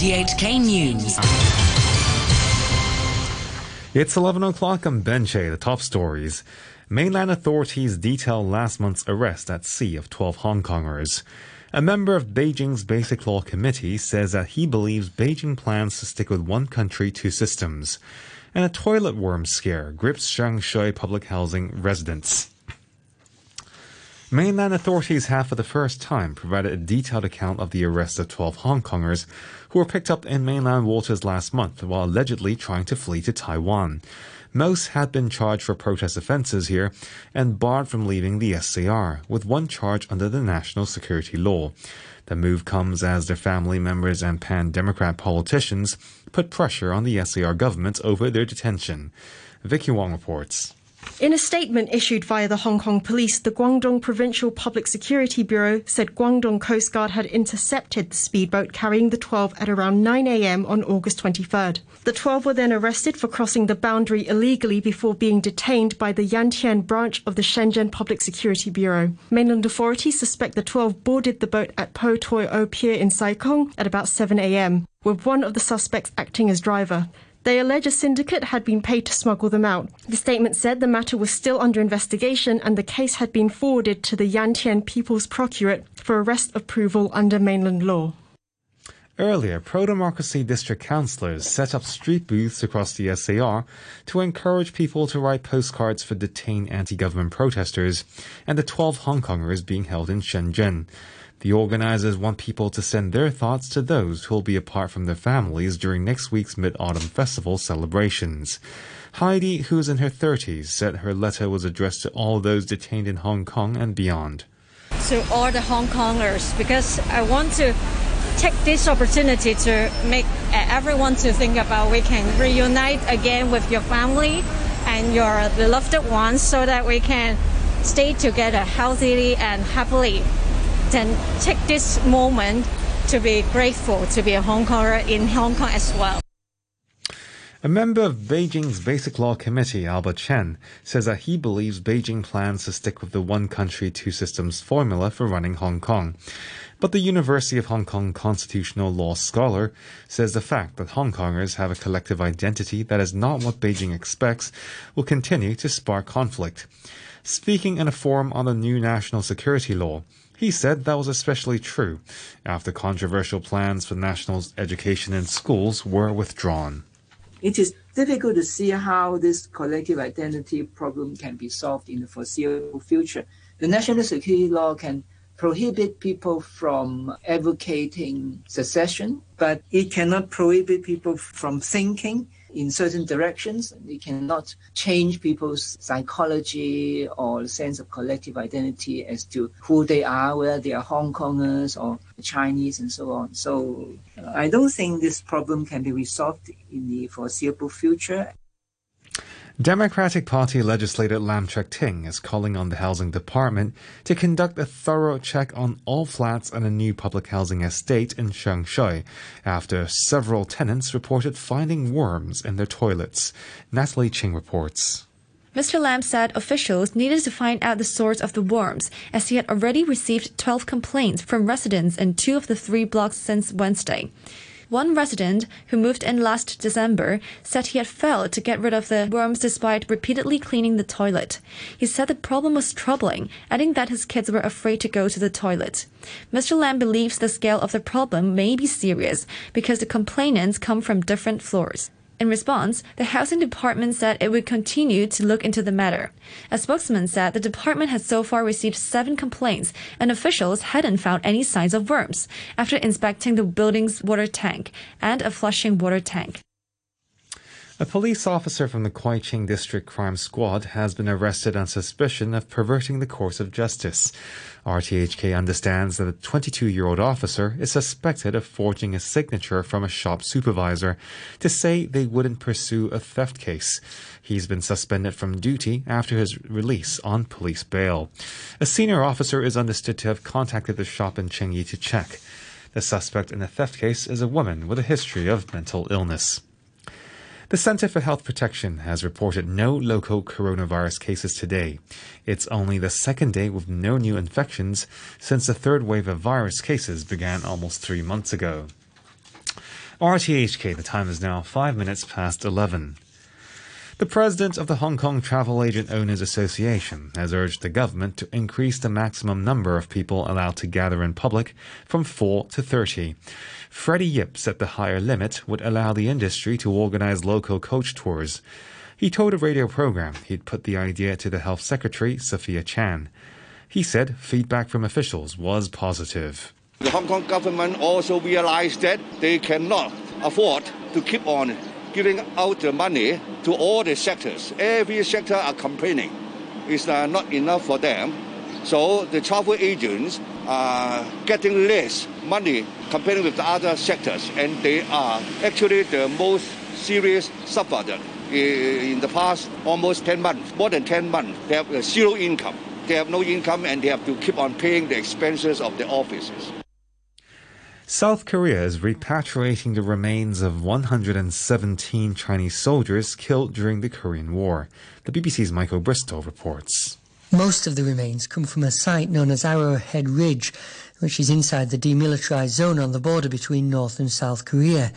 RTHK News. It's 11 o'clock on Benche, the top stories. Mainland authorities detail last month's arrest at sea of 12 Hong Kongers. A member of Beijing's Basic Law Committee says that he believes Beijing plans to stick with one country, two systems. And a toilet worm scare grips Sheung Shui public housing residents. Mainland authorities have for the first time provided a detailed account of the arrest of 12 Hong Kongers who were picked up in mainland waters last month while allegedly trying to flee to Taiwan. Most had been charged for protest offences here and barred from leaving the SAR, with one charge under the national security law. The move comes as their family members and pan Democrat politicians put pressure on the SAR government over their detention. Vicky Wong reports. In a statement issued via the Hong Kong police, the Guangdong Provincial Public Security Bureau said Guangdong Coast Guard had intercepted the speedboat carrying the 12 at around 9 a.m. on August 23rd. The 12 were then arrested for crossing the boundary illegally before being detained by the Yantian branch of the Shenzhen Public Security Bureau. Mainland authorities suspect the 12 boarded the boat at Po Toi O Pier in Sai at about 7 a.m., with one of the suspects acting as driver. They allege a syndicate had been paid to smuggle them out. The statement said the matter was still under investigation and the case had been forwarded to the Yantian People's Procuratorate for arrest approval under mainland law. Earlier, pro democracy district councillors set up street booths across the SAR to encourage people to write postcards for detained anti government protesters and the 12 Hong Kongers being held in Shenzhen. The organizers want people to send their thoughts to those who will be apart from their families during next week's Mid Autumn Festival celebrations. Heidi, who's in her 30s, said her letter was addressed to all those detained in Hong Kong and beyond. To all the Hong Kongers, because I want to take this opportunity to make uh, everyone to think about we can reunite again with your family and your beloved ones so that we can stay together healthily and happily and take this moment to be grateful to be a Hong Konger in Hong Kong as well. A member of Beijing's Basic Law Committee, Albert Chen, says that he believes Beijing plans to stick with the one country, two systems formula for running Hong Kong. But the University of Hong Kong constitutional law scholar says the fact that Hong Kongers have a collective identity that is not what Beijing expects will continue to spark conflict. Speaking in a forum on the new national security law, he said that was especially true after controversial plans for national education in schools were withdrawn. It is difficult to see how this collective identity problem can be solved in the foreseeable future. The national security law can prohibit people from advocating secession, but it cannot prohibit people from thinking in certain directions. They cannot change people's psychology or sense of collective identity as to who they are, whether they are Hong Kongers or Chinese and so on. So uh, I don't think this problem can be resolved in the foreseeable future. Democratic Party legislator Lam Cheuk Ting is calling on the Housing Department to conduct a thorough check on all flats in a new public housing estate in Sheung Shui after several tenants reported finding worms in their toilets. Natalie Ching reports. Mr. Lam said officials needed to find out the source of the worms, as he had already received 12 complaints from residents in two of the three blocks since Wednesday. One resident who moved in last December said he had failed to get rid of the worms despite repeatedly cleaning the toilet. He said the problem was troubling, adding that his kids were afraid to go to the toilet. Mr. Lam believes the scale of the problem may be serious because the complainants come from different floors. In response, the housing department said it would continue to look into the matter. A spokesman said the department had so far received seven complaints and officials hadn't found any signs of worms after inspecting the building's water tank and a flushing water tank. A police officer from the Kwai District Crime Squad has been arrested on suspicion of perverting the course of justice. RTHK understands that the 22 year old officer is suspected of forging a signature from a shop supervisor to say they wouldn't pursue a theft case. He's been suspended from duty after his release on police bail. A senior officer is understood to have contacted the shop in Tsing Yi to check. The suspect in the theft case is a woman with a history of mental illness. The Center for Health Protection has reported no local coronavirus cases today. It's only the second day with no new infections since the third wave of virus cases began almost three months ago. RTHK, the time is now five minutes past 11. The president of the Hong Kong Travel Agent Owners Association has urged the government to increase the maximum number of people allowed to gather in public from 4 to 30. Freddie Yip said the higher limit would allow the industry to organize local coach tours. He told a radio program he'd put the idea to the Health Secretary, Sophia Chan. He said feedback from officials was positive. The Hong Kong government also realized that they cannot afford to keep on giving out the money to all the sectors. Every sector are complaining. It's uh, not enough for them. So the travel agents are getting less money compared with the other sectors, and they are actually the most serious sufferer. In the past almost 10 months, more than 10 months, they have zero income. They have no income and they have to keep on paying the expenses of the offices. South Korea is repatriating the remains of 117 Chinese soldiers killed during the Korean War. The BBC's Michael Bristow reports. Most of the remains come from a site known as Arrowhead Ridge, which is inside the demilitarized zone on the border between North and South Korea.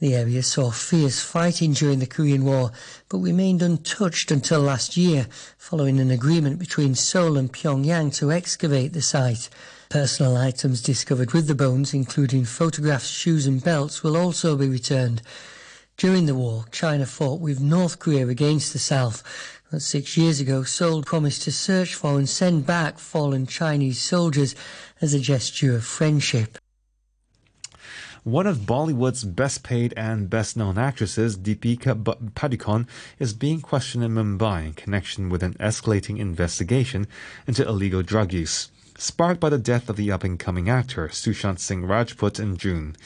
The area saw fierce fighting during the Korean War, but remained untouched until last year, following an agreement between Seoul and Pyongyang to excavate the site. Personal items discovered with the bones, including photographs, shoes, and belts, will also be returned. During the war, China fought with North Korea against the South. But six years ago, Seoul promised to search for and send back fallen Chinese soldiers as a gesture of friendship. One of Bollywood's best paid and best known actresses, Deepika Padukone, is being questioned in Mumbai in connection with an escalating investigation into illegal drug use sparked by the death of the up and coming actor Sushant Singh Rajput in June.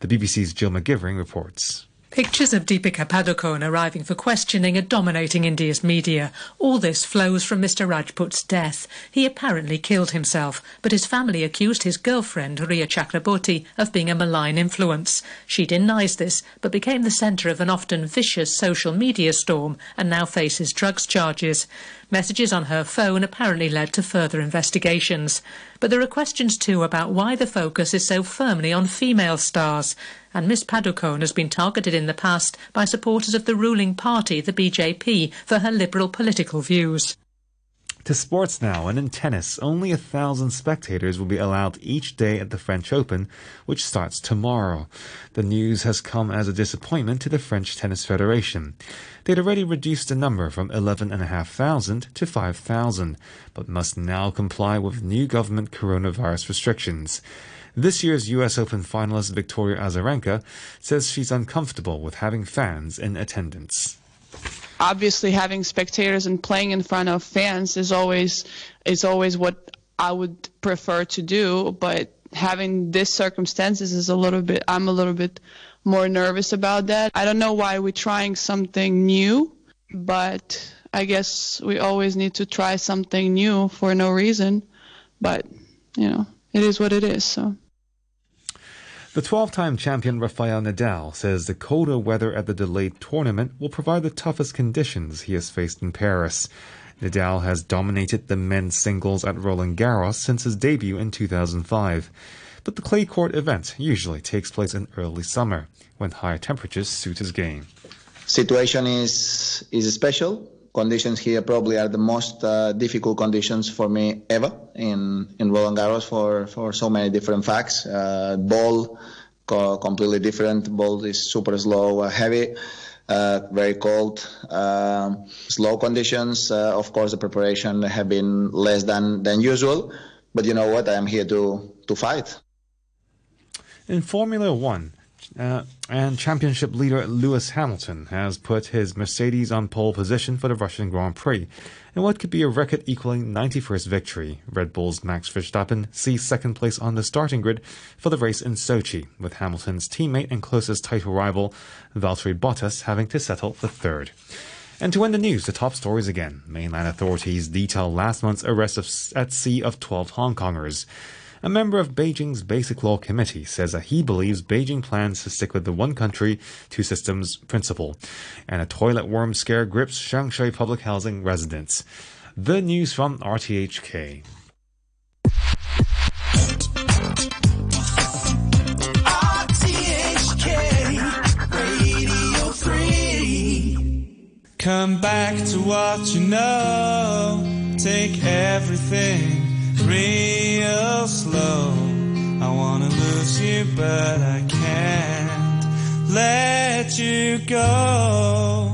The BBC's Jill McGivering reports. Pictures of Deepika Padukone arriving for questioning are dominating India's media. All this flows from Mr. Rajput's death. He apparently killed himself, but his family accused his girlfriend, Rhea Chakraborty, of being a malign influence. She denies this, but became the centre of an often vicious social media storm and now faces drugs charges. Messages on her phone apparently led to further investigations. But there are questions too about why the focus is so firmly on female stars. And Miss Padukone has been targeted in the past by supporters of the ruling party, the BJP, for her liberal political views. To sports now, and in tennis, only a thousand spectators will be allowed each day at the French Open, which starts tomorrow. The news has come as a disappointment to the French Tennis Federation. They'd already reduced the number from 11,500 to 5,000, but must now comply with new government coronavirus restrictions. This year's US Open finalist Victoria Azarenka says she's uncomfortable with having fans in attendance obviously having spectators and playing in front of fans is always is always what I would prefer to do, but having this circumstances is a little bit I'm a little bit more nervous about that. I don't know why we're trying something new, but I guess we always need to try something new for no reason. But, you know, it is what it is, so the 12 time champion Rafael Nadal says the colder weather at the delayed tournament will provide the toughest conditions he has faced in Paris. Nadal has dominated the men's singles at Roland Garros since his debut in 2005. But the clay court event usually takes place in early summer when higher temperatures suit his game. Situation is is special conditions here probably are the most uh, difficult conditions for me ever in in Roland Garros for for so many different facts. Uh, ball co- completely different. Ball is super slow, uh, heavy. Uh, very cold, um, slow conditions. Uh, of course, the preparation have been less than, than usual, but you know what? I am here to to fight. In Formula One, uh, and championship leader Lewis Hamilton has put his Mercedes on pole position for the Russian Grand Prix in what could be a record equaling 91st victory. Red Bull's Max Verstappen sees second place on the starting grid for the race in Sochi, with Hamilton's teammate and closest title rival Valtteri Bottas having to settle for third. And to end the news, the top stories again. Mainland authorities detail last month's arrest of, at sea of 12 Hong Kongers. A member of Beijing's Basic Law Committee says that he believes Beijing plans to stick with the one country, two systems principle, and a toilet worm scare grips Sheung Shui public housing residents. The news from RTHK. Come back to what you know. Take everything real slow. I wanna lose you, but I can't let you go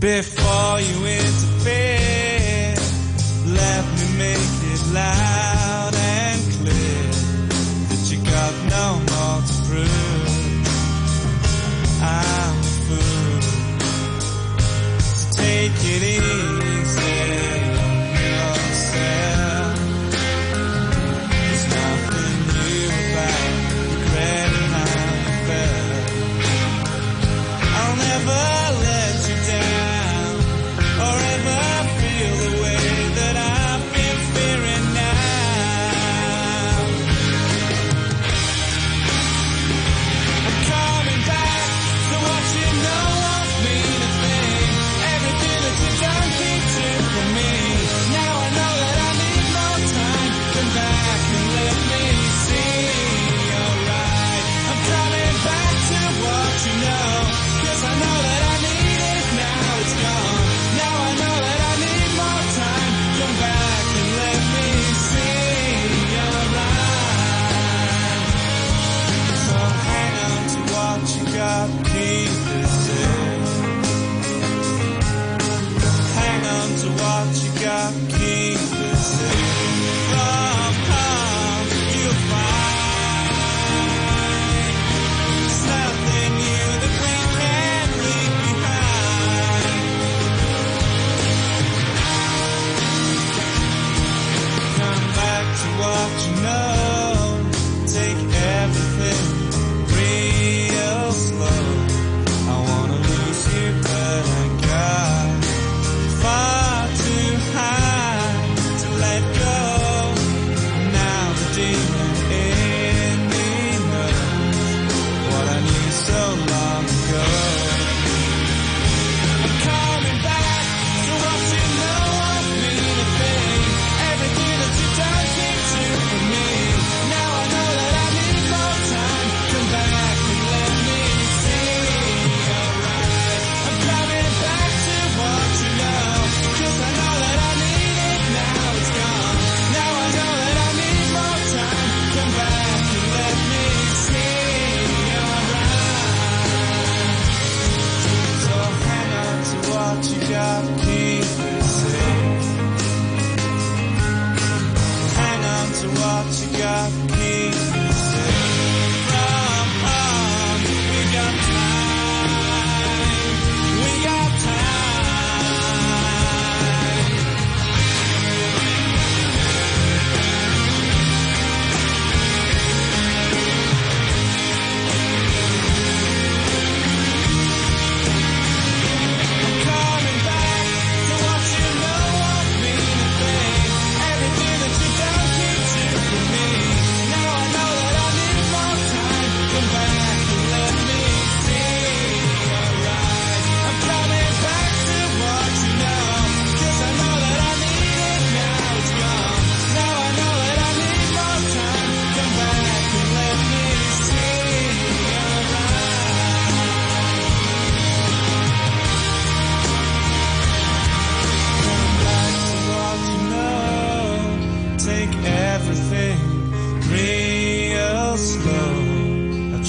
before you interfere.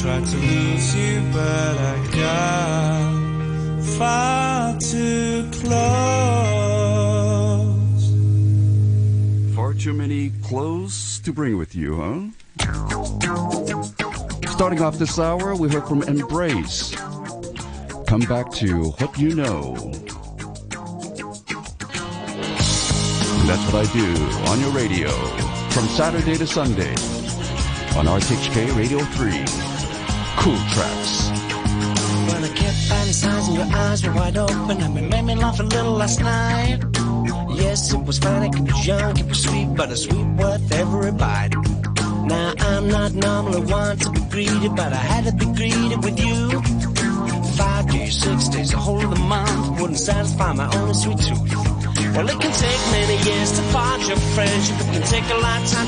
tried to lose you, but I got far too close. Far too many clothes to bring with you, huh? Starting off this hour, we heard from Embrace. Come back to what You Know. And that's what I do on your radio from Saturday to Sunday on RTHK Radio 3 cool tracks. When I kept finding signs and your eyes were wide open, and it made me laugh a little last night. Yes, it was fine, it was young, it was sweet, but a sweet worth every bite. Now I'm not normally one to be greedy, but I had to be greedy with you. Five days, six days, a whole of month wouldn't satisfy my own sweet tooth. Well, it can take many years to forge a friendship. It can take a lifetime.